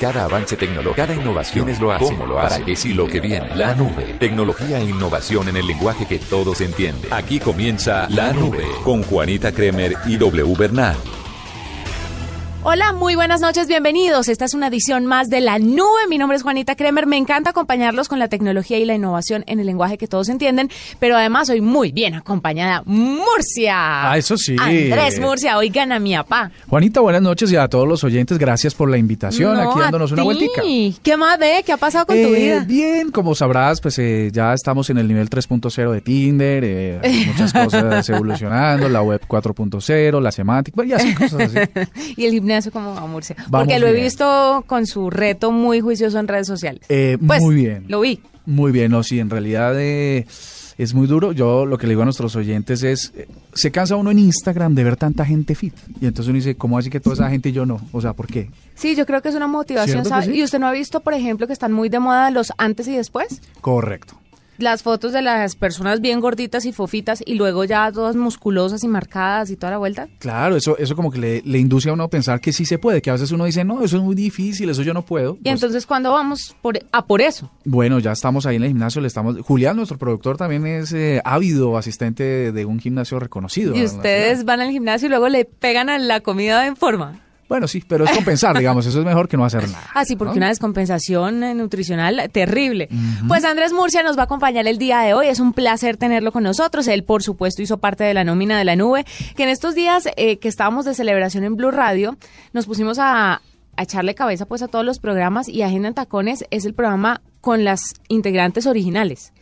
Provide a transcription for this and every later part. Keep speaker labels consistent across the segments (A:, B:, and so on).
A: Cada avance tecnológico, cada innovación es lo hace, cómo lo hace, para qué sí lo que viene. La nube. Tecnología e innovación en el lenguaje que todos entienden. Aquí comienza La Nube con Juanita Kremer y W Bernal.
B: Hola, muy buenas noches, bienvenidos. Esta es una edición más de La Nube. Mi nombre es Juanita Kremer. Me encanta acompañarlos con la tecnología y la innovación en el lenguaje que todos entienden, pero además soy muy bien acompañada. Murcia.
C: Ah, eso sí.
B: Andrés Murcia, oigan a mi papá.
C: Juanita, buenas noches y a todos los oyentes, gracias por la invitación.
B: No,
C: Aquí dándonos una
B: ti.
C: vueltica.
B: ¿Qué más ve? ¿Qué ha pasado con tu
C: Eh,
B: vida?
C: Bien, como sabrás, pues eh, ya estamos en el nivel 3.0 de Tinder, eh, muchas cosas evolucionando, la web 4.0, la semántica, y así cosas así.
B: ¿Y el gimnasio cómo va, Murcia?
C: Vamos
B: Porque lo he visto con su reto muy juicioso en redes sociales.
C: Eh,
B: Pues,
C: muy bien.
B: Lo vi.
C: Muy bien, no, sí, en realidad eh, es muy duro. Yo lo que le digo a nuestros oyentes es, eh, se cansa uno en Instagram de ver tanta gente fit. Y entonces uno dice, ¿cómo así que toda esa gente y yo no? O sea, ¿por qué?
B: Sí, yo creo que es una motivación. ¿Y usted no ha visto, por ejemplo, que están muy de moda los antes y después?
C: Correcto.
B: Las fotos de las personas bien gorditas y fofitas y luego ya todas musculosas y marcadas y toda la vuelta.
C: Claro, eso, eso como que le, le induce a uno a pensar que sí se puede, que a veces uno dice, no, eso es muy difícil, eso yo no puedo.
B: Y
C: Pues,
B: entonces, ¿cuándo vamos por, a por eso?
C: Bueno, ya estamos ahí en el gimnasio, le estamos... Julián, nuestro productor, también es eh, ávido asistente de, de un gimnasio reconocido.
B: Y ustedes van al gimnasio y luego le pegan a la comida en forma.
C: Bueno, sí, pero es compensar, digamos, eso es mejor que no hacer nada.
B: Ah, sí, porque
C: ¿no?
B: una descompensación eh, nutricional terrible. Pues Andrés Murcia nos va a acompañar el día de hoy. Es un placer tenerlo con nosotros. Él, por supuesto, hizo parte de la nómina de la nube, que en estos días eh, que estábamos de celebración en Blue Radio, nos pusimos a, a echarle cabeza pues a todos los programas y Agenda en Tacones es el programa con las integrantes originales.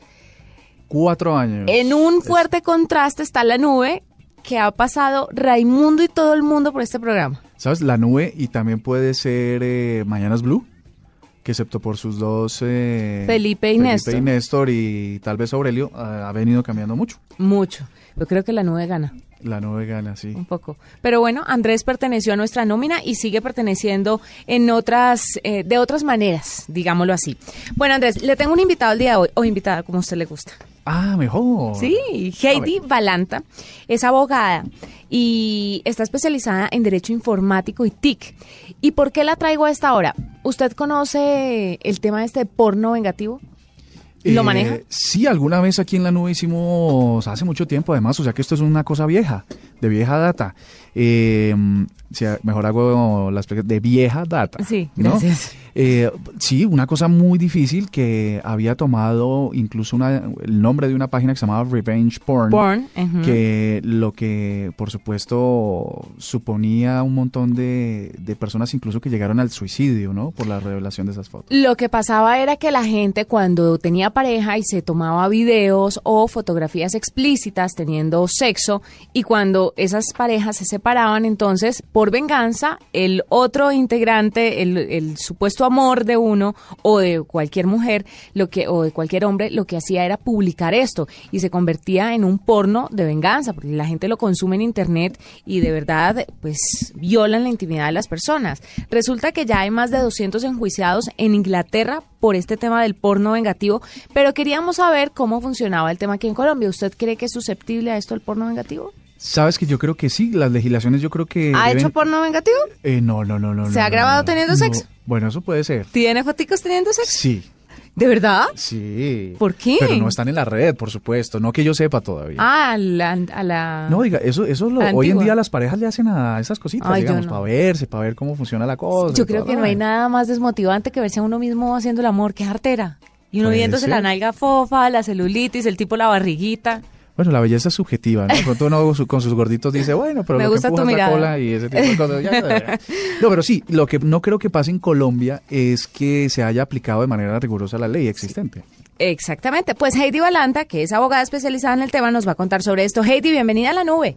C: Cuatro años.
B: En un
C: Es-
B: fuerte contraste está la nube que ha pasado Raimundo y todo el mundo por este programa.
C: ¿Sabes? La nube y también puede ser eh, Mañanas Blue, que excepto por sus dos... eh,
B: Felipe y Néstor.
C: y Néstor y tal vez Aurelio, ah, ha venido cambiando mucho.
B: Mucho. Yo creo que la nube gana.
C: La nube gana, sí.
B: Un poco. Pero bueno, Andrés perteneció a nuestra nómina y sigue perteneciendo en otras, eh, de otras maneras, digámoslo así. Bueno, Andrés, le tengo un invitado el día de hoy, o invitada, como a usted le gusta.
C: Ah, mejor.
B: Sí, Heidi Balanta es abogada y está especializada en Derecho Informático y TIC. ¿Y por qué la traigo a esta hora? ¿Usted conoce el tema este de porno vengativo? ¿Lo
C: Eh,
B: maneja?
C: Sí, alguna vez aquí en la nube hicimos hace mucho tiempo, además, o sea que esto es una cosa vieja, de vieja data. Eh, mejor hago las explicación, de vieja data.
B: Sí,
C: ¿no?
B: gracias.
C: Eh, sí, una cosa muy difícil que había tomado incluso una, el nombre de una página que se llamaba Revenge Porn. Que lo que por supuesto suponía un montón de, de personas incluso que llegaron al suicidio, ¿no? Por la revelación de esas fotos.
B: Lo que pasaba era que la gente cuando tenía pareja y se tomaba videos o fotografías explícitas teniendo sexo y cuando esas parejas se separaban, entonces por venganza el otro integrante, el, el supuesto amor de uno o de cualquier mujer, lo que o de cualquier hombre, lo que hacía era publicar esto y se convertía en un porno de venganza porque la gente lo consume en internet y de verdad pues violan la intimidad de las personas. Resulta que ya hay más de 200 enjuiciados en Inglaterra por este tema del porno vengativo, pero queríamos saber cómo funcionaba el tema aquí en Colombia. ¿Usted cree que es susceptible a esto el porno vengativo?
C: Sabes que yo creo que sí, las legislaciones yo creo que...
B: ¿Ha
C: deben-
B: hecho porno vengativo?
C: Eh, no, no, no, no.
B: ¿Se
C: no,
B: ha grabado
C: no.
B: teniendo
C: No.
B: sexo?
C: Bueno, eso puede ser.
B: ¿Tiene foticos teniendo sexo?
C: Sí,
B: ¿De verdad?
C: sí.
B: ¿Por qué?
C: Pero no están en la red, por supuesto, no que yo sepa todavía.
B: Ah, a la... a la-
C: No, diga, eso, eso lo, hoy en día las parejas le hacen a esas cositas,
B: Ay,
C: digamos,
B: no.
C: para verse, para ver cómo funciona la cosa.
B: Yo creo que no hay nada más desmotivante que verse a uno mismo haciendo el amor, que artera. Y uno viéndose la nalga fofa, la celulitis, el tipo la barriguita.
C: Bueno, la belleza es subjetiva, ¿no? Pronto uno su- con sus gorditos dice, bueno, pero
B: Me
C: lo
B: gusta
C: que
B: tu
C: la
B: mirada.
C: cola y ese tipo de cosas. ya. No, pero sí, lo que no creo que pase en Colombia es que se haya aplicado de manera rigurosa la ley existente.
B: Exactamente. Pues Heidi Balanta, que es abogada especializada en el tema, nos va a contar sobre esto. Heidi, bienvenida a la nube.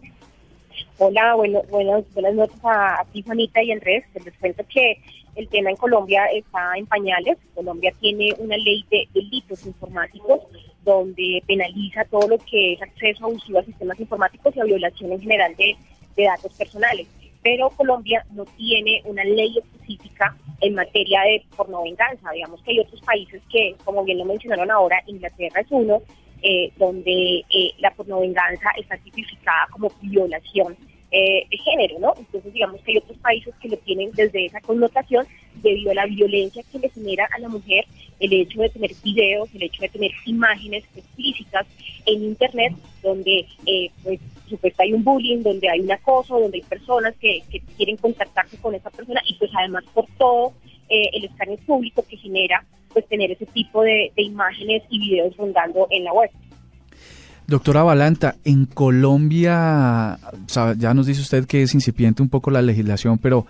D: Hola, bueno, buenas, buenas noches a, a ti, Juanita y Andrés. Les cuento que el tema en Colombia está en pañales. Colombia tiene una ley de delitos informáticos donde penaliza todo lo que es acceso abusivo a sistemas informáticos y a violación en general de, datos personales. Pero Colombia no tiene una ley específica en materia de pornovenganza. Digamos que hay otros países que, como bien lo mencionaron ahora, Inglaterra es uno, eh, donde eh, la pornovenganza está tipificada como violación eh, de género, ¿no? Entonces, digamos que hay otros países que lo tienen desde esa connotación debido a la violencia que le genera a la mujer el hecho de tener videos, el hecho de tener imágenes explícitas en Internet, donde, eh, pues, supuesto hay un bullying, donde hay un acoso, donde hay personas que, quieren contactarse con esa persona y, pues, además por todo eh, el escáner público que genera, pues, tener ese tipo de, de imágenes y videos rondando en la web.
C: Doctora Balanta, en Colombia, ya nos dice usted que es incipiente un poco la legislación, pero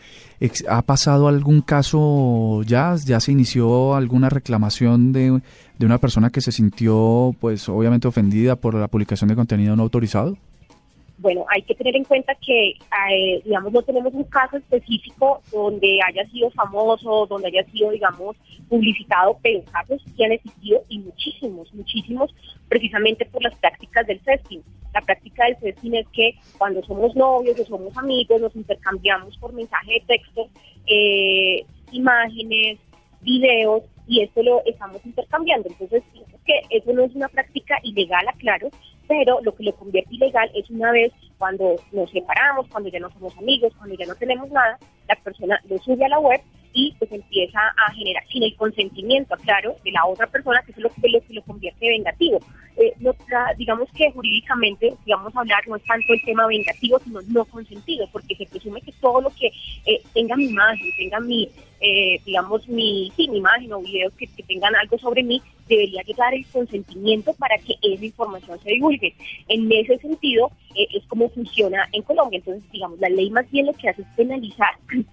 C: ¿ha pasado algún caso ya? ¿Ya se inició alguna reclamación de, de una persona que se sintió, pues obviamente ofendida por la publicación de contenido no autorizado?
D: Bueno, hay que tener en cuenta que, eh, digamos, no tenemos un caso específico donde haya sido famoso, donde haya sido, digamos, publicitado, pero casos sí han existido y muchísimos, muchísimos, precisamente por las prácticas del sexting. La práctica del sexting es que cuando somos novios o somos amigos nos intercambiamos por mensaje de texto eh, imágenes, videos y esto lo estamos intercambiando. Entonces, que eso no es una práctica ilegal, aclaro, pero lo que lo convierte ilegal es una vez cuando nos separamos, cuando ya no somos amigos, cuando ya no tenemos nada, la persona lo sube a la web y pues empieza a generar sin el consentimiento, claro, de la otra persona, que es lo que lo, que lo convierte vengativo. Eh, digamos que jurídicamente, digamos hablar, no es tanto el tema vengativo, sino no consentido, porque se presume que todo lo que eh, tenga mi imagen, tenga mi, eh, digamos, mi, sí, imagen o videos que, que tengan algo sobre mí, debería llegar el consentimiento para que esa información se divulgue. En ese sentido, eh, es como funciona en Colombia. Entonces, digamos, la ley más bien lo que hace es penalizar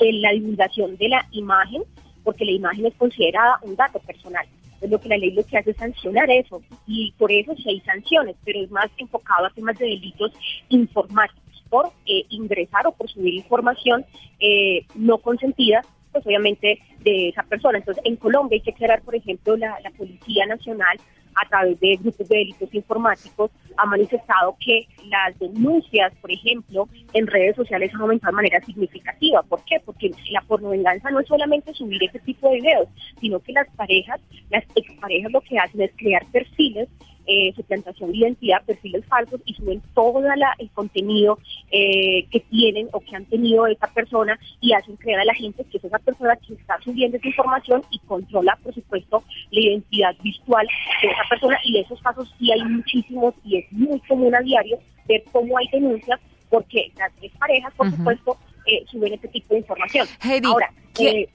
D: la divulgación de la imagen, porque la imagen es considerada un dato personal. Entonces, lo que la ley lo que hace es sancionar eso, y por eso sí hay sanciones, pero es más enfocado a temas de delitos informáticos, por eh, ingresar o por subir información eh, no consentida pues obviamente de esa persona. Entonces, en Colombia hay que aclarar, por ejemplo, la, Policía Nacional a través de grupos de delitos informáticos ha manifestado que las denuncias, por ejemplo, en redes sociales han aumentado de manera significativa. ¿Por qué? Porque la pornovenganza no es solamente subir ese tipo de videos, sino que las parejas, las exparejas lo que hacen es crear perfiles eh, suplantación de identidad, perfiles falsos y suben todo el contenido eh, que tienen o que han tenido esa persona y hacen creer a la gente que es esa persona que está subiendo esa información y controla, por supuesto, la identidad visual de esa persona. Y esos casos sí hay muchísimos y es muy común a diario ver cómo hay denuncias porque las tres parejas, por supuesto, eh, suben este tipo de información.
B: Ahora, eh,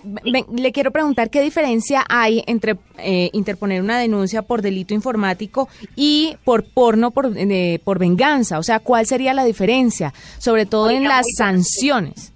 B: le quiero preguntar qué diferencia hay entre eh, interponer una denuncia por delito informático y por porno por, por venganza. O sea, ¿cuál sería la diferencia? Sobre todo en las sanciones.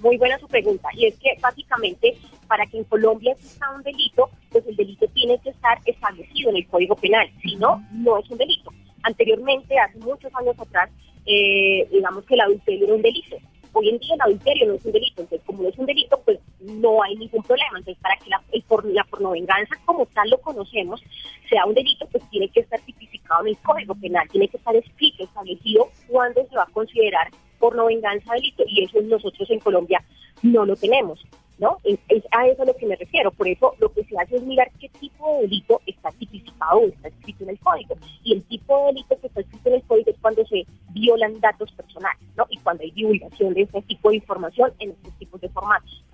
D: Muy buena su pregunta. Y es que básicamente para que en Colombia exista un delito, pues el delito tiene que estar establecido en el Código Penal. Si no, no es un delito. Anteriormente, hace muchos años atrás, digamos que el adulterio era un delito Hoy en día el adulterio no es un delito, entonces como no es un delito, pues no hay ningún problema. Entonces para que la, el por, la pornovenganza como tal lo conocemos sea un delito, pues tiene que estar tipificado en el Código Penal, tiene que estar escrito, establecido cuándo se va a considerar pornovenganza delito y eso nosotros en Colombia no lo tenemos. ¿No? Es, a eso a lo que me refiero. Por eso lo que se hace es mirar qué tipo de delito está tipificado o está escrito en el código. Y el tipo de delito que está escrito en el código es cuando se violan datos personales, ¿no? Y cuando hay divulgación de este tipo de información en estos tipos de formatos.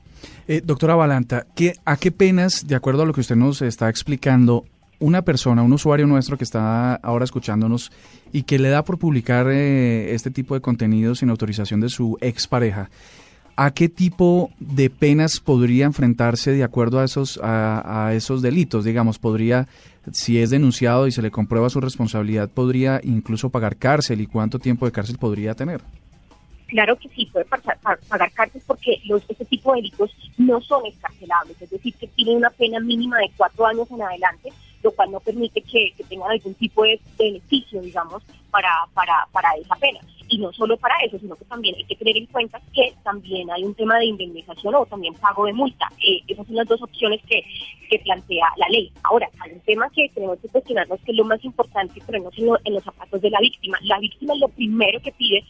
C: Eh, doctora Balanta, ¿qué, ¿a qué penas, de acuerdo a lo que usted nos está explicando, una persona, un usuario nuestro que está ahora escuchándonos y que le da por publicar eh, este tipo de contenido sin autorización de su expareja, ¿a qué tipo de penas podría enfrentarse de acuerdo a esos, a, esos delitos? Digamos, podría, si es denunciado y se le comprueba su responsabilidad, podría incluso pagar cárcel y cuánto tiempo de cárcel podría tener.
D: Claro que sí, puede pagar cárcel porque los, este tipo de delitos no son escarcelables, es decir, que tienen una pena mínima de cuatro años en adelante, lo cual no permite que, que tengan algún tipo de beneficio, digamos, para, para, para esa pena y no solo para eso, sino que también hay que tener en cuenta que también hay un tema de indemnización o también pago de multa. Eh, esas son las dos opciones que, que plantea la ley. Ahora, hay un tema que tenemos que cuestionarnos que es lo más importante, pero no sino en los zapatos de la víctima. La víctima lo primero que pide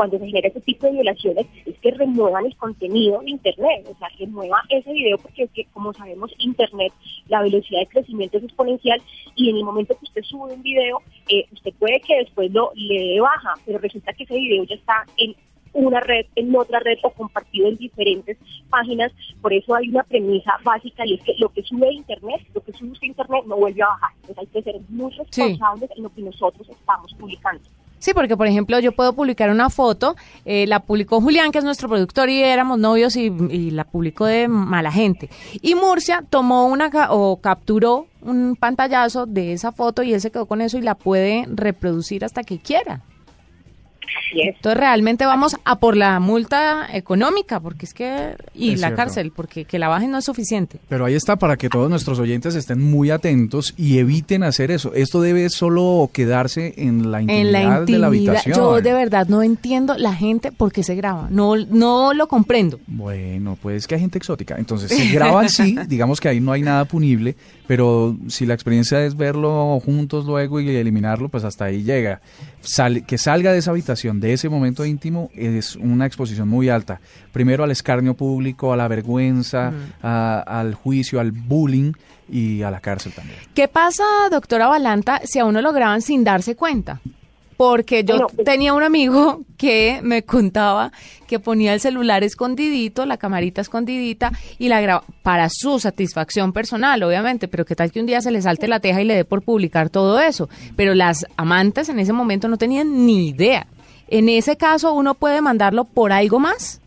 D: cuando se genera ese tipo de violaciones es que remuevan el contenido de Internet, o sea, que remueva ese video porque es que, como sabemos, Internet, la velocidad de crecimiento es exponencial y en el momento que usted sube un video, eh, usted puede que después lo le dé baja, pero resulta que ese video ya está en una red en otra red o compartido en diferentes páginas. Por eso hay una premisa básica y es que lo que sube Internet, lo que sube Internet no vuelve a bajar. Entonces hay que ser muy responsables en lo que nosotros estamos publicando.
B: Sí, porque por ejemplo yo puedo publicar una foto, eh, la publicó Julián, que es nuestro productor, y éramos novios y, la publicó de mala gente. Y Murcia tomó una o capturó un pantallazo de esa foto y él se quedó con eso y la puede reproducir hasta que quiera. Entonces realmente vamos a por la multa económica, porque es que y la cárcel, porque que la bajen no es suficiente.
C: Pero ahí está para que todos nuestros oyentes estén muy atentos y eviten hacer eso. Esto debe solo quedarse en la intimidad, de la habitación.
B: Yo de verdad no entiendo la gente por qué se graba. No no lo comprendo.
C: Bueno, pues que hay gente exótica. Entonces, si graban sí, digamos que ahí no hay nada punible, pero si la experiencia es verlo juntos luego y eliminarlo, pues hasta ahí llega. Que salga de esa habitación de ese momento íntimo es una exposición muy alta. Primero al escarnio público, a la vergüenza, al juicio, al bullying y a la cárcel también.
B: ¿Qué pasa, doctora Balanta, si a uno lo graban sin darse cuenta? Porque yo pues tenía un amigo que me contaba que ponía el celular escondidito, la camarita escondidita y la grababa para su satisfacción personal, obviamente, pero qué tal que un día se le salte la teja y le dé por publicar todo eso. Pero las amantes en ese momento no tenían ni idea. En ese caso, ¿uno puede mandarlo por algo más?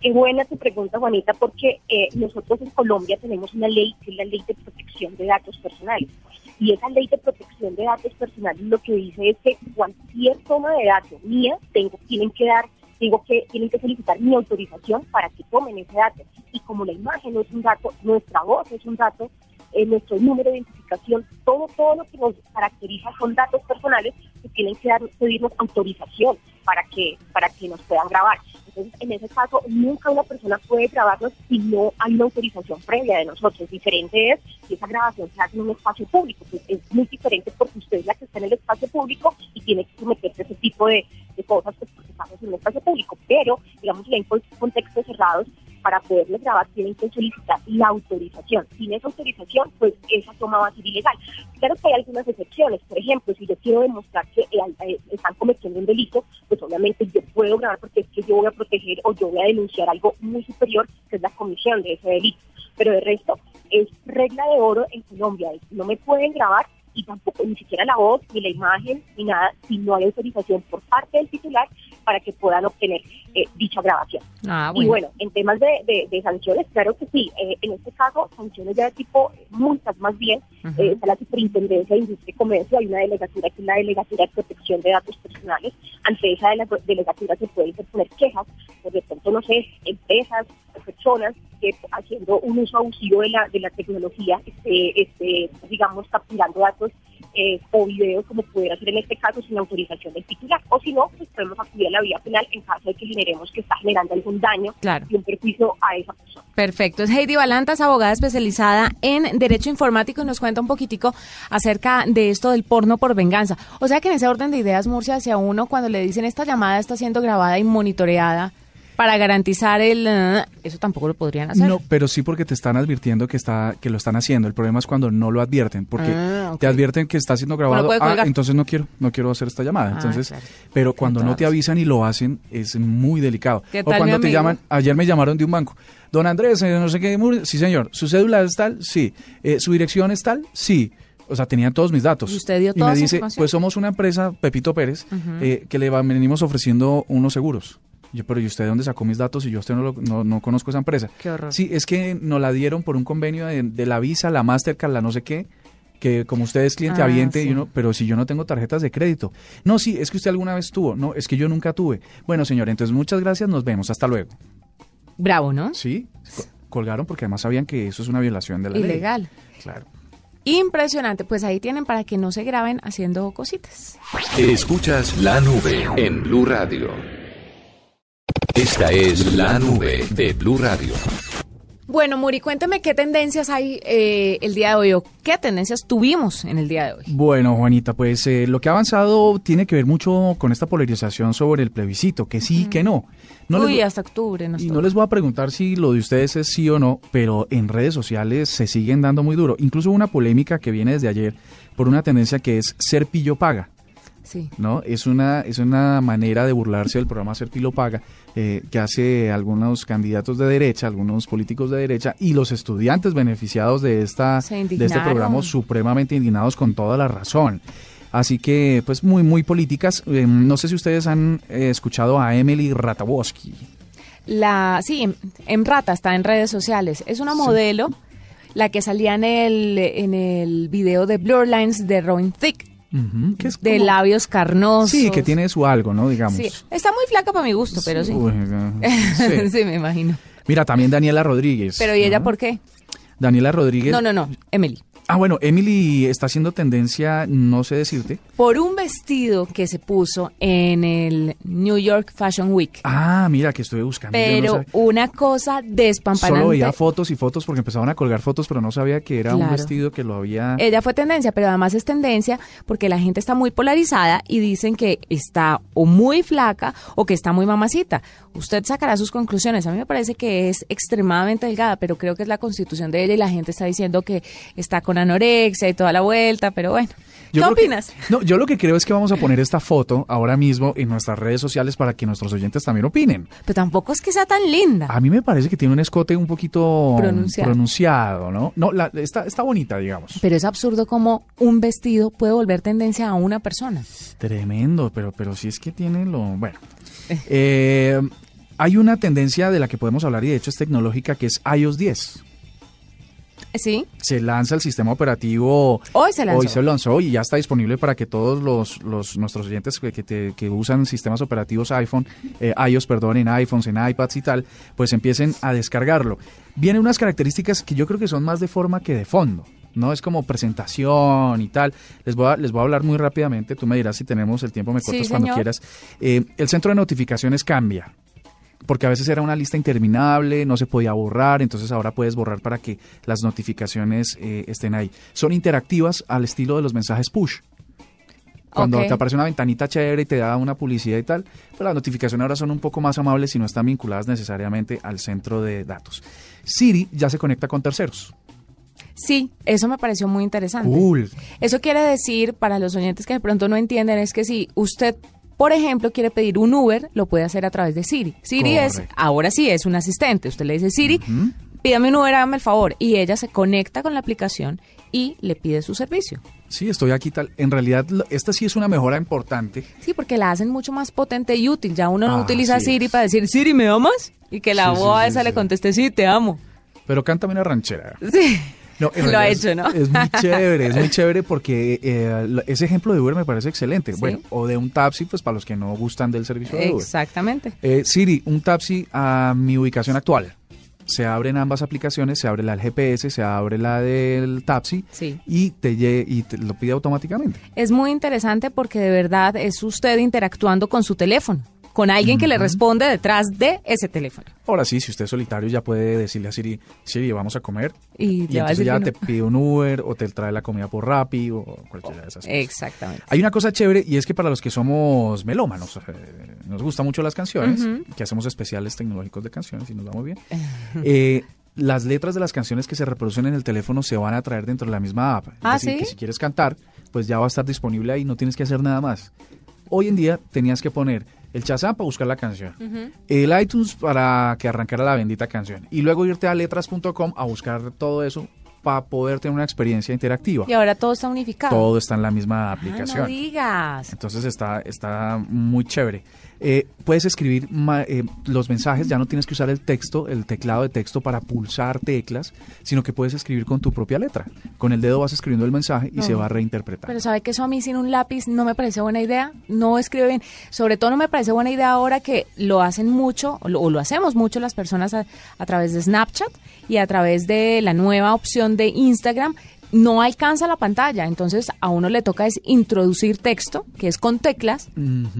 D: Qué buena tu pregunta, Juanita, porque eh, nosotros en Colombia tenemos una ley que es la ley de protección de datos personales. Y esa ley de protección de datos personales lo que dice es que cualquier toma de datos mía tengo, tienen que dar, digo que tienen que solicitar mi autorización para que tomen ese dato. Y como la imagen no es un dato, nuestra voz es un dato, eh, nuestro número de identificación, todo, todo lo que nos caracteriza son datos personales que tienen que dar, pedirnos autorización para que, para que nos puedan grabar. Entonces, en ese caso, nunca una persona puede grabarnos si no hay una autorización previa de nosotros. Diferente es si esa grabación se hace en un espacio público. Pues es muy diferente porque usted es la que está en el espacio público y tiene que someterse a ese tipo de, cosas pues, porque estamos en un espacio público. Pero, digamos, en contextos cerrados, para poderles grabar tienen que solicitar la autorización. Sin esa autorización, pues esa toma va a ser ilegal. Claro que hay algunas excepciones. Por ejemplo, si yo quiero demostrar que eh, eh, están cometiendo un delito, pues obviamente yo puedo grabar porque es que yo voy a proteger o yo voy a denunciar algo muy superior, que es la comisión de ese delito. Pero de resto, es regla de oro en Colombia. No me pueden grabar y tampoco ni siquiera la voz, ni la imagen, ni nada, si no hay autorización por parte del titular para que puedan obtener eh, dicha grabación. Ah, y bueno, en temas de, de, sanciones, claro que sí. Eh, en este caso, sanciones ya de tipo multas más bien. Eh, está la Superintendencia de Industria y Comercio, hay una delegatura que es la Delegatura de Protección de Datos Personales. Ante esa delegatura se pueden poner quejas, por de pronto, no sé, empresas, personas que haciendo un uso abusivo de la, de la tecnología, este, este, digamos, capturando datos eh, o videos como pudiera ser en este caso sin autorización del titular. O si no, pues podemos acudir a la vía penal en caso de que generemos que está generando algún daño y un perjuicio a esa persona.
B: Perfecto. Es Heidi Balantas, abogada especializada en Derecho Informático y nos cuenta un poquitico acerca de esto del porno por venganza. O sea que en ese orden de ideas, Murcia, hacia uno cuando le dicen esta llamada está siendo grabada y monitoreada, para garantizar el eh, eso tampoco lo podrían hacer.
C: No, pero sí porque te están advirtiendo que está que lo están haciendo. El problema es cuando no lo advierten, porque ah, te advierten que está siendo grabado. ah, entonces no quiero no quiero hacer esta llamada. Ah, entonces, pero cuando no te avisan y lo hacen es muy delicado. o cuando te llaman, ayer me llamaron de un banco. Don Andrés, eh, no sé qué, sí señor, su cédula es tal, sí, eh, su dirección es tal, sí. O sea, tenían todos mis datos.
B: Y usted dio
C: y me dice, pues somos una empresa, Pepito Pérez, que le venimos ofreciendo unos seguros. Yo, pero ¿y usted de dónde sacó mis datos? Y yo usted no, no, no, conozco esa empresa.
B: Qué horror.
C: Sí, es que nos la dieron por un convenio de, la Visa, la Mastercard, la no sé qué, que como usted es cliente ah, aviente, y uno, pero si yo no tengo tarjetas de crédito. No, sí, es que usted alguna vez tuvo. No, es que yo nunca tuve. Bueno, señor, entonces muchas gracias, nos vemos. Hasta luego.
B: Bravo, ¿no?
C: Sí, colgaron porque además sabían que eso es una violación de la ley.
B: Ilegal.
C: Claro.
B: Impresionante, pues ahí tienen para que no se graben haciendo cositas.
A: Escuchas la nube en Blue Radio. Esta es la nube de Blue Radio.
B: Bueno, Muri, cuéntame qué tendencias hay eh, el día de hoy o qué tendencias tuvimos en el día de hoy.
C: Bueno, Juanita, pues eh, lo que ha avanzado tiene que ver mucho con esta polarización sobre el plebiscito, que sí, que no.
B: no Uy, hasta octubre.
C: y no les voy a preguntar si lo de ustedes es sí o no, pero en redes sociales se siguen dando muy duro. Incluso una polémica que viene desde ayer por una tendencia que es ser pillo paga.
B: Sí.
C: ¿no? Es una, es una manera de burlarse del programa Serpilo Paga eh, que hace algunos candidatos de derecha, algunos políticos de derecha y los estudiantes beneficiados de, esta, de este programa supremamente indignados con toda la razón. Así que, pues, muy, muy políticas. Eh, no sé si ustedes han eh, escuchado a Emily Ratawoski.
B: La, sí, en, en Rata está en redes sociales. Es una modelo, la que salía en el, en el video de Blur Lines de Robin Thicke,
C: Ujú, que es
B: de
C: como-
B: labios carnosos.
C: Sí, que tiene su algo, ¿no? Digamos.
B: Sí, está muy flaca para mi gusto, pero sí.
C: Uy,
B: Sí.
C: sí.
B: me imagino.
C: Mira, también Daniela Rodríguez.
B: Pero ¿y ella
C: ¿no?
B: por qué?
C: Daniela Rodríguez.
B: No, no, no, Emily.
C: Ah, bueno, Emily está haciendo tendencia, no sé decirte.
B: Por un vestido que se puso en el New York Fashion Week.
C: Ah, mira, que estuve buscando. no
B: pero una cosa despampanante.
C: Solo veía fotos y fotos porque empezaban a colgar fotos, pero no sabía que era un vestido que lo había...
B: Ella fue tendencia, pero además es tendencia porque la gente está muy polarizada y dicen que está o muy flaca o que está muy mamacita. Usted sacará sus conclusiones. A mí me parece que es extremadamente delgada, pero creo que es la constitución de ella y la gente está diciendo que está con anorexia y toda la vuelta, pero bueno. ¿Qué
C: que-
B: opinas?
C: no, yo lo que creo es que vamos a poner esta foto ahora mismo en nuestras redes sociales para que nuestros oyentes también opinen.
B: Pero tampoco es que sea tan linda.
C: A mí me parece que tiene un escote un poquito
B: Pronunciado.
C: pronunciado, ¿no? No, la- está, está bonita, digamos.
B: Pero es absurdo como un vestido puede volver tendencia a una persona.
C: Tremendo, pero, pero sí es que tiene lo... Bueno. Eh, hay una tendencia de la que podemos hablar y de hecho es tecnológica que es iOS 10.
B: ¿Sí?
C: Se lanza el sistema operativo
B: Hoy se lanzó.
C: Hoy se lanzó y ya está disponible para que todos los, los nuestros oyentes que, que te- que usan sistemas operativos iPhone, eh, iOS, perdón, en iPhones, en iPads y tal, pues empiecen a descargarlo. Vienen unas características que yo creo que son más de forma que de fondo. No es como presentación y tal. Les voy a, les voy a hablar muy rápidamente. Tú me dirás si tenemos el tiempo, me
B: Sí,
C: cortas cuando quieras. Eh, el centro de notificaciones cambia porque a veces era una lista interminable, no se podía borrar, entonces ahora puedes borrar para que las notificaciones eh, estén ahí. Son interactivas al estilo de los mensajes push. Cuando te aparece una ventanita chévere y te da una publicidad y tal, pues las notificaciones ahora son un poco más amables y no están vinculadas necesariamente al centro de datos. Siri ya se conecta con terceros.
B: Sí, eso me pareció muy interesante.
C: Cool.
B: Eso quiere decir, para los oyentes que de pronto no entienden, es que si usted, por ejemplo, quiere pedir un Uber, lo puede hacer a través de Siri. Siri es, ahora sí, es un asistente. Usted le dice, Siri, pídame un Uber, hágame el favor. Y ella se conecta con la aplicación y le pide su servicio.
C: Sí, estoy aquí tal. En realidad, esta sí es una mejora importante.
B: Sí, porque la hacen mucho más potente y útil. Ya uno no
C: Ah,
B: utiliza Siri
C: es.
B: para decir, Siri, ¿me amas? Y que la
C: sí,
B: voz
C: sí,
B: esa
C: sí.
B: le conteste, sí, te amo.
C: Pero cántame una ranchera.
B: Sí.
C: No,
B: Lo ha hecho, ¿no?
C: Es muy chévere, es muy chévere porque eh, ese ejemplo de Uber me parece excelente.
B: Sí.
C: Bueno, o de un taxi, pues para los que no gustan del servicio de Uber.
B: Exactamente.
C: Eh, Siri, un taxi a mi ubicación actual. Se abren ambas aplicaciones, se abre la del GPS, se abre la del taxi
B: Sí.
C: y te, y te lo pide automáticamente.
B: Es muy interesante porque de verdad es usted interactuando con su teléfono, con alguien que le responde detrás de ese teléfono.
C: Ahora sí, si usted es solitario ya puede decirle a Siri, Siri, vamos a comer.
B: Y,
C: entonces ya te pide un Uber o te trae la comida por Rappi o cualquiera de esas cosas.
B: Exactamente.
C: Hay una cosa chévere y es que para los que somos melómanos, eh, nos gustan mucho las canciones, que hacemos especiales tecnológicos de canciones y nos va muy bien. eh, las letras de las canciones que se reproducen en el teléfono se van a traer dentro de la misma app. Es
B: Ah,
C: decir,
B: ¿sí?
C: que si quieres cantar, pues ya va a estar disponible ahí, no tienes que hacer nada más. Hoy en día tenías que poner el Shazam para buscar la canción, el iTunes para que arrancara la bendita canción y luego irte a letras.com a buscar todo eso para poder tener una experiencia interactiva.
B: Y ahora todo está unificado.
C: Todo está en la misma
B: Ah,
C: aplicación.
B: no digas.
C: Entonces está, está muy chévere. Eh, puedes escribir ma- eh, los mensajes, ya no tienes que usar el texto, el teclado de texto para pulsar teclas, sino que puedes escribir con tu propia letra. Con el dedo vas escribiendo el mensaje y
B: No.
C: se va a reinterpretar.
B: Pero sabe que eso a mí sin un lápiz no me parece buena idea, no escribe bien. Sobre todo no me parece buena idea ahora que lo hacen mucho, o lo, o lo hacemos mucho las personas a, a través de Snapchat y a través de la nueva opción de Instagram. No alcanza la pantalla, entonces a uno le toca es introducir texto, que es con teclas,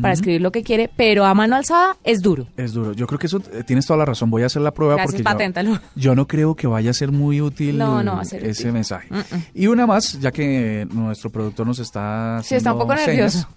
B: para escribir lo que quiere, pero a mano alzada es duro.
C: Es duro. Yo creo que eso eh, tienes toda la razón. Voy a hacer la prueba
B: Gracias,
C: porque yo- no creo que vaya a ser muy útil
B: No, no
C: ese
B: útil.
C: mensaje. Y una más, ya que nuestro productor nos está
B: Sí, está un poco
C: señas,
B: nervioso.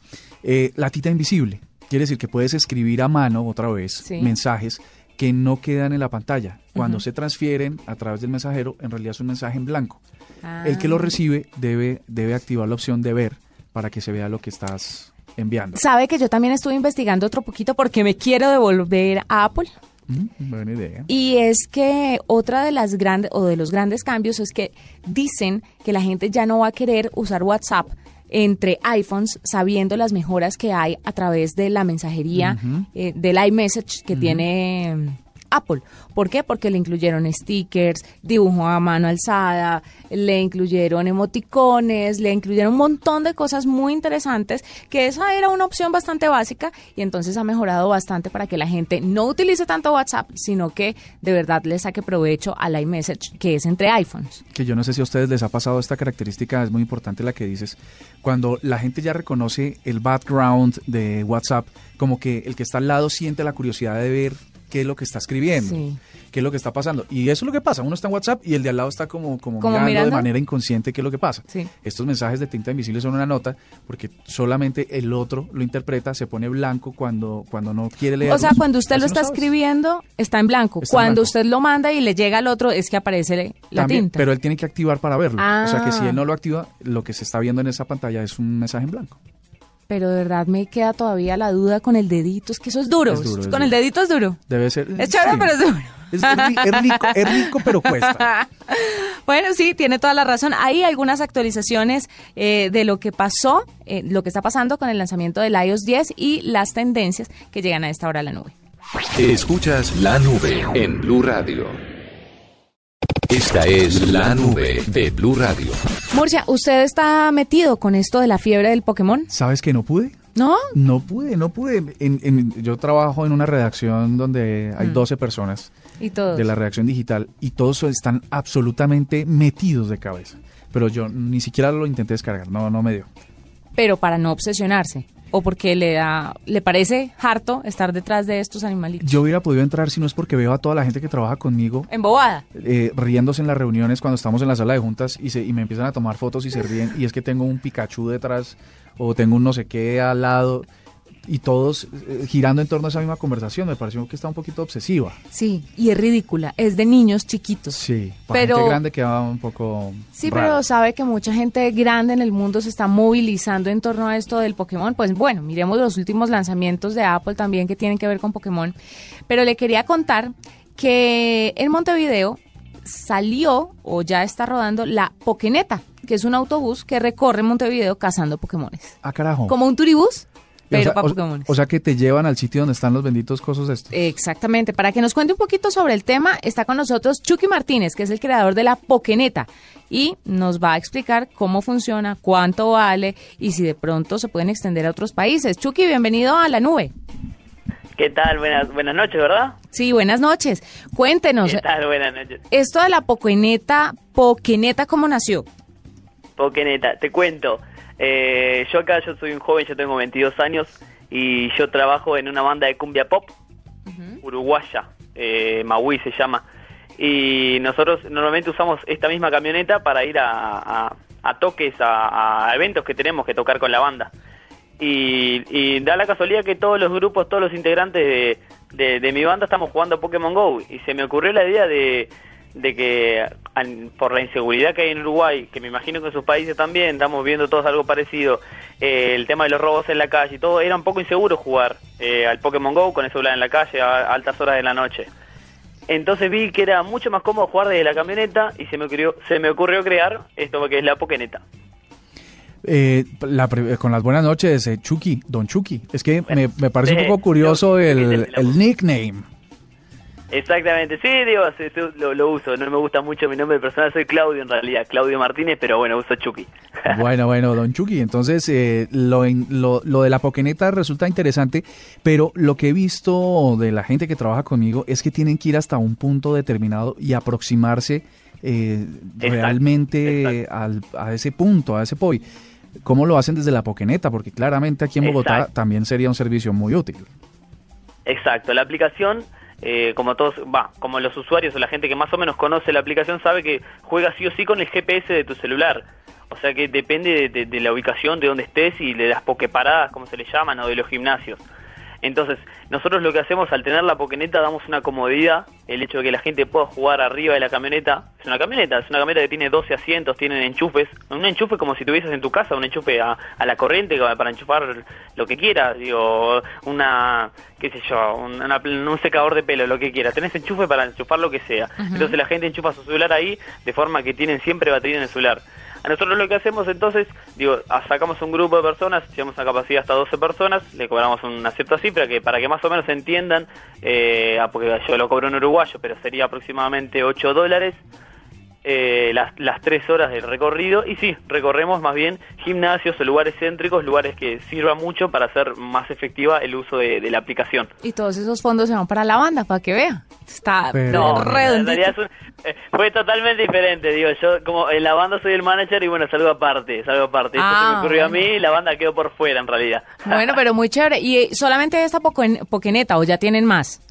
C: eh, la tita invisible. Quiere decir que puedes escribir a mano otra vez
B: Sí.
C: mensajes que no quedan en la pantalla. Cuando se transfieren a través del mensajero, en realidad es un mensaje en blanco.
B: Ah.
C: El que lo recibe debe, debe activar la opción de ver para que se vea lo que estás enviando.
B: ¿Sabe que yo también estuve investigando otro poquito porque me quiero devolver a Apple?
C: Mm, buena idea.
B: Y es que otra de las grandes o de los grandes cambios es que dicen que la gente ya no va a querer usar WhatsApp entre iPhones sabiendo las mejoras que hay a través de la mensajería eh, del iMessage que tiene Apple. ¿Por qué? Porque le incluyeron stickers, dibujo a mano alzada, le incluyeron emoticones, le incluyeron un montón de cosas muy interesantes, que esa era una opción bastante básica y entonces ha mejorado bastante para que la gente no utilice tanto WhatsApp, sino que de verdad le saque provecho al iMessage, que es entre iPhones.
C: Que yo no sé si a ustedes les ha pasado esta característica, es muy importante la que dices, cuando la gente ya reconoce el background de WhatsApp, como que el que está al lado siente la curiosidad de ver qué es lo que está escribiendo, qué es lo que está pasando. Y eso es lo que pasa. Uno está en WhatsApp y el de al lado está como, como, mirando, de manera inconsciente qué es lo que pasa. Estos mensajes de tinta invisible son una nota porque solamente el otro lo interpreta, se pone blanco cuando, cuando no quiere leer.
B: O sea, cuando usted lo está escribiendo, está en blanco. cuando usted lo manda y le llega al otro, es que aparece la tinta.
C: Pero él tiene que activar para verlo. O sea que si él no lo activa, lo que se está viendo en esa pantalla es un mensaje en blanco
B: pero de verdad me queda todavía la duda con el dedito, es que eso es duro, con el dedito es duro.
C: Debe ser.
B: Es chévere, pero es duro.
C: Es, rico, es rico, pero cuesta.
B: bueno, sí, tiene toda la razón. Hay algunas actualizaciones eh, de lo que pasó, eh, lo que está pasando con el lanzamiento del iOS 10 y las tendencias que llegan a esta hora a la nube.
A: Escuchas la nube en Blue Radio. Esta es la nube de Blue Radio.
B: Murcia, ¿usted está metido con esto de la fiebre del Pokémon?
C: ¿Sabes que no pude?
B: ¿No?
C: No pude, no pude. yo trabajo en una redacción donde hay 12 mm. personas
B: ¿Y todos?
C: de la redacción digital y todos están absolutamente metidos de cabeza. Pero yo ni siquiera lo intenté descargar, no, no me dio.
B: Pero para no obsesionarse o porque le da le parece harto estar detrás de estos animalitos.
C: Yo hubiera podido entrar si no es porque veo a toda la gente que trabaja conmigo.
B: Embobada.
C: Eh, riéndose en las reuniones cuando estamos en la sala de juntas y, se, y me empiezan a tomar fotos y se ríen y es que tengo un Pikachu detrás o tengo un no sé qué al lado y todos eh, girando en torno a esa misma conversación. Me pareció que está un poquito obsesiva.
B: Sí, y es ridícula. Es de niños chiquitos.
C: Sí, para pero gente grande queda un poco.
B: Sí, pero sabe que mucha gente grande en el mundo se está movilizando en torno a esto del Pokémon. Pues bueno, miremos los últimos lanzamientos de Apple también que tienen que ver con Pokémon. Pero le quería contar que en Montevideo salió o ya está rodando la Pokeneta, que es un autobús que recorre Montevideo cazando Pokémones.
C: Ah, carajo.
B: Como un turibús, pero
C: o sea, O, sea que te llevan al sitio donde están los benditos cosas estos.
B: Exactamente. Para que nos cuente un poquito sobre el tema, está con nosotros Chucky Martínez, que es el creador de la Pokeneta. Y nos va a explicar cómo funciona, cuánto vale y si de pronto se pueden extender a otros países. Chucky, bienvenido a la nube.
E: ¿Qué tal? Buenas, buenas noches, ¿verdad?
B: Sí, buenas noches. Cuéntenos.
E: ¿Qué tal? Buenas noches.
B: Esto de la Pokeneta, Pokeneta, ¿cómo nació?
E: Pokeneta, te cuento. Eh, yo acá, yo soy un joven, yo tengo 22 años y yo trabajo en una banda de cumbia pop uruguaya, eh, Maui se llama. Y nosotros normalmente usamos esta misma camioneta para ir a, toques, a, eventos que tenemos que tocar con la banda. Y, da la casualidad que todos los grupos, todos los integrantes de, de mi banda estamos jugando Pokémon Go. Y se me ocurrió la idea de, de que por la inseguridad que hay en Uruguay, que me imagino que en sus países también estamos viendo todos algo parecido, eh, el tema de los robos en la calle y todo, era un poco inseguro jugar eh, al Pokémon Go con el celular en la calle a, altas horas de la noche. Entonces vi que era mucho más cómodo jugar desde la camioneta y se me ocurrió, se me ocurrió crear esto que es la Pokéneta.
C: Eh, con las buenas noches, Chucky, Don Chucky. Es que me, parece un poco curioso el, el nickname.
E: Exactamente, sí, digo, lo, uso, no me gusta mucho mi nombre personal, soy Claudio en realidad, Claudio Martínez, pero bueno, uso Chucky.
C: Bueno, bueno, don Chucky, entonces eh, lo, lo, de la Pokeneta resulta interesante, pero lo que he visto de la gente que trabaja conmigo es que tienen que ir hasta un punto determinado y aproximarse eh, realmente a ese punto, a ese POI. ¿Cómo lo hacen desde la Pokeneta? Porque claramente aquí en Bogotá también sería un servicio muy útil.
E: Exacto, la aplicación eh, como todos, va, como los usuarios o la gente que más o menos conoce la aplicación sabe que juega sí o sí con el GPS de tu celular. O sea que depende de, la ubicación, de dónde estés y de las pokeparadas, como se le llaman, o de los gimnasios. Entonces, nosotros lo que hacemos al tener la poqueneta damos una comodidad, el hecho de que la gente pueda jugar arriba de la camioneta. Es una camioneta, es una camioneta que tiene 12 asientos, tienen enchufes, un enchufe como si tuvieses en tu casa, un enchufe a, la corriente para enchufar lo que quieras, digo, una, qué sé yo, un, secador de pelo, lo que quieras. Tenés enchufe para enchufar lo que sea. Entonces la gente enchufa su celular ahí de forma que tienen siempre batería en el celular. Nosotros lo que hacemos entonces, digo, sacamos un grupo de personas, llevamos a capacidad hasta 12 personas, le cobramos una cierta cifra que para que más o menos entiendan, eh, ah, porque yo lo cobro en uruguayo, pero sería aproximadamente 8 dólares. Eh, las, las tres horas del recorrido y sí, recorremos más bien gimnasios o lugares céntricos, lugares que sirvan mucho para hacer más efectiva el uso de, la aplicación.
B: Y todos esos fondos se van para la banda, para que vea. Está no,
E: eh, fue totalmente diferente, digo, yo como en la banda soy el manager y bueno, salgo aparte, salgo aparte. Esto se me ah, ocurrió a mí y la banda quedó por fuera en realidad.
B: Bueno, pero muy chévere. ¿Y solamente esta poqueneta o ya tienen más?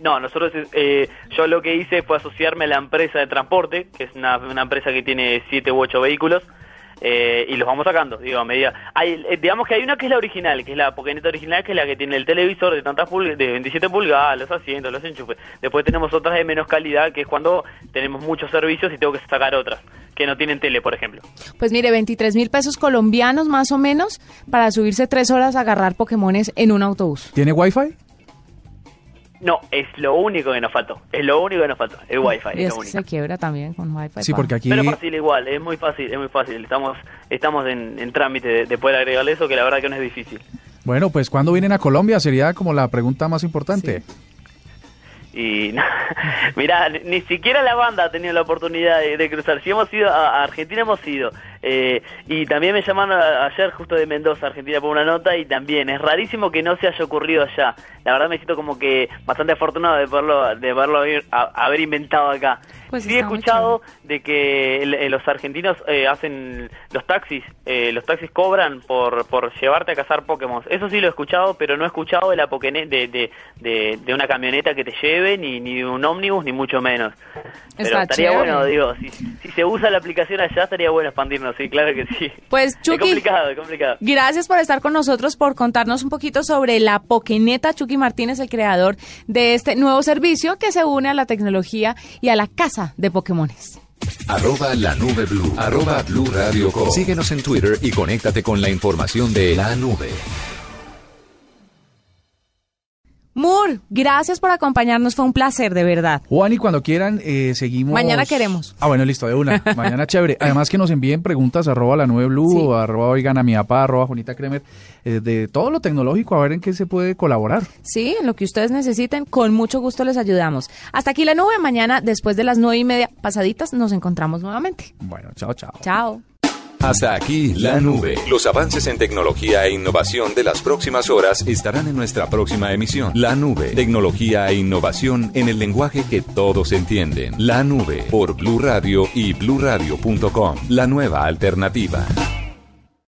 E: No, nosotros, eh, yo lo que hice fue asociarme a la empresa de transporte, que es una, empresa que tiene siete u ocho vehículos, eh, y los vamos sacando, digo, a medida. Hay, eh, digamos que hay una que es la original, que es la Pokéneta original, que es la que tiene el televisor de tantas de 27 pulgadas, los asientos, los enchufes. Después tenemos otras de menos calidad, que es cuando tenemos muchos servicios y tengo que sacar otras, que no tienen tele, por ejemplo.
B: Pues mire, 23 mil pesos colombianos más o menos para subirse tres horas a agarrar Pokémones en un autobús.
C: ¿Tiene wifi?
E: No, es lo único que nos faltó. Es lo único que nos faltó. El Wi-Fi.
B: Y es, que se quiebra también con Wi-Fi.
C: Sí, porque aquí.
E: Pero fácil igual, es muy fácil, es muy fácil. Estamos, estamos en, trámite de, poder agregarle eso, que la verdad que no es difícil.
C: Bueno, pues cuando vienen a Colombia sería como la pregunta más importante.
E: Y mira, ni siquiera la banda ha tenido la oportunidad de, cruzar. Si hemos ido a, Argentina, hemos ido. Eh, y también me llamaron ayer justo de Mendoza, Argentina, por una nota y también es rarísimo que no se haya ocurrido allá. La verdad me siento como que bastante afortunado de verlo, de verlo haber inventado acá. Pues sí he escuchado de que los argentinos eh, hacen los taxis, eh, los taxis cobran por, por llevarte a cazar Pokémon. Eso sí lo he escuchado, pero no he escuchado de la de, de, de, una camioneta que te lleve, ni, ni de un ómnibus, ni mucho menos. Pero estaría bueno, digo, si, si, se usa la aplicación allá, estaría bueno expandirnos, sí, claro que sí.
B: Pues Chucky,
E: es complicado, es complicado.
B: gracias por estar con nosotros, por contarnos un poquito sobre la Pokeneta. Chucky Martínez, el creador de este nuevo servicio que se une a la tecnología y a la casa de Pokémones.
A: Arroba la nube blue. Arroba blue radio Síguenos en Twitter y conéctate con la información de la nube.
B: Moore, gracias por acompañarnos, fue un placer, de verdad.
C: Juan, y cuando quieran, eh, seguimos.
B: Mañana queremos.
C: Ah, bueno, listo, de una. Mañana chévere. Además que nos envíen preguntas arroba la nube blue, arroba oigan a mi papá, arroba Juanita Kremer, eh, de todo lo tecnológico, a ver en qué se puede colaborar.
B: Sí, en lo que ustedes necesiten, con mucho gusto les ayudamos. Hasta aquí la nube, mañana después de las nueve y media pasaditas nos encontramos nuevamente.
C: Bueno, chao, chao.
B: Chao.
A: Hasta aquí la nube. Los avances en tecnología e innovación de las próximas horas estarán en nuestra próxima emisión. La nube. Tecnología e innovación en el lenguaje que todos entienden. La nube por Blue Radio y bluradio.com. La nueva alternativa.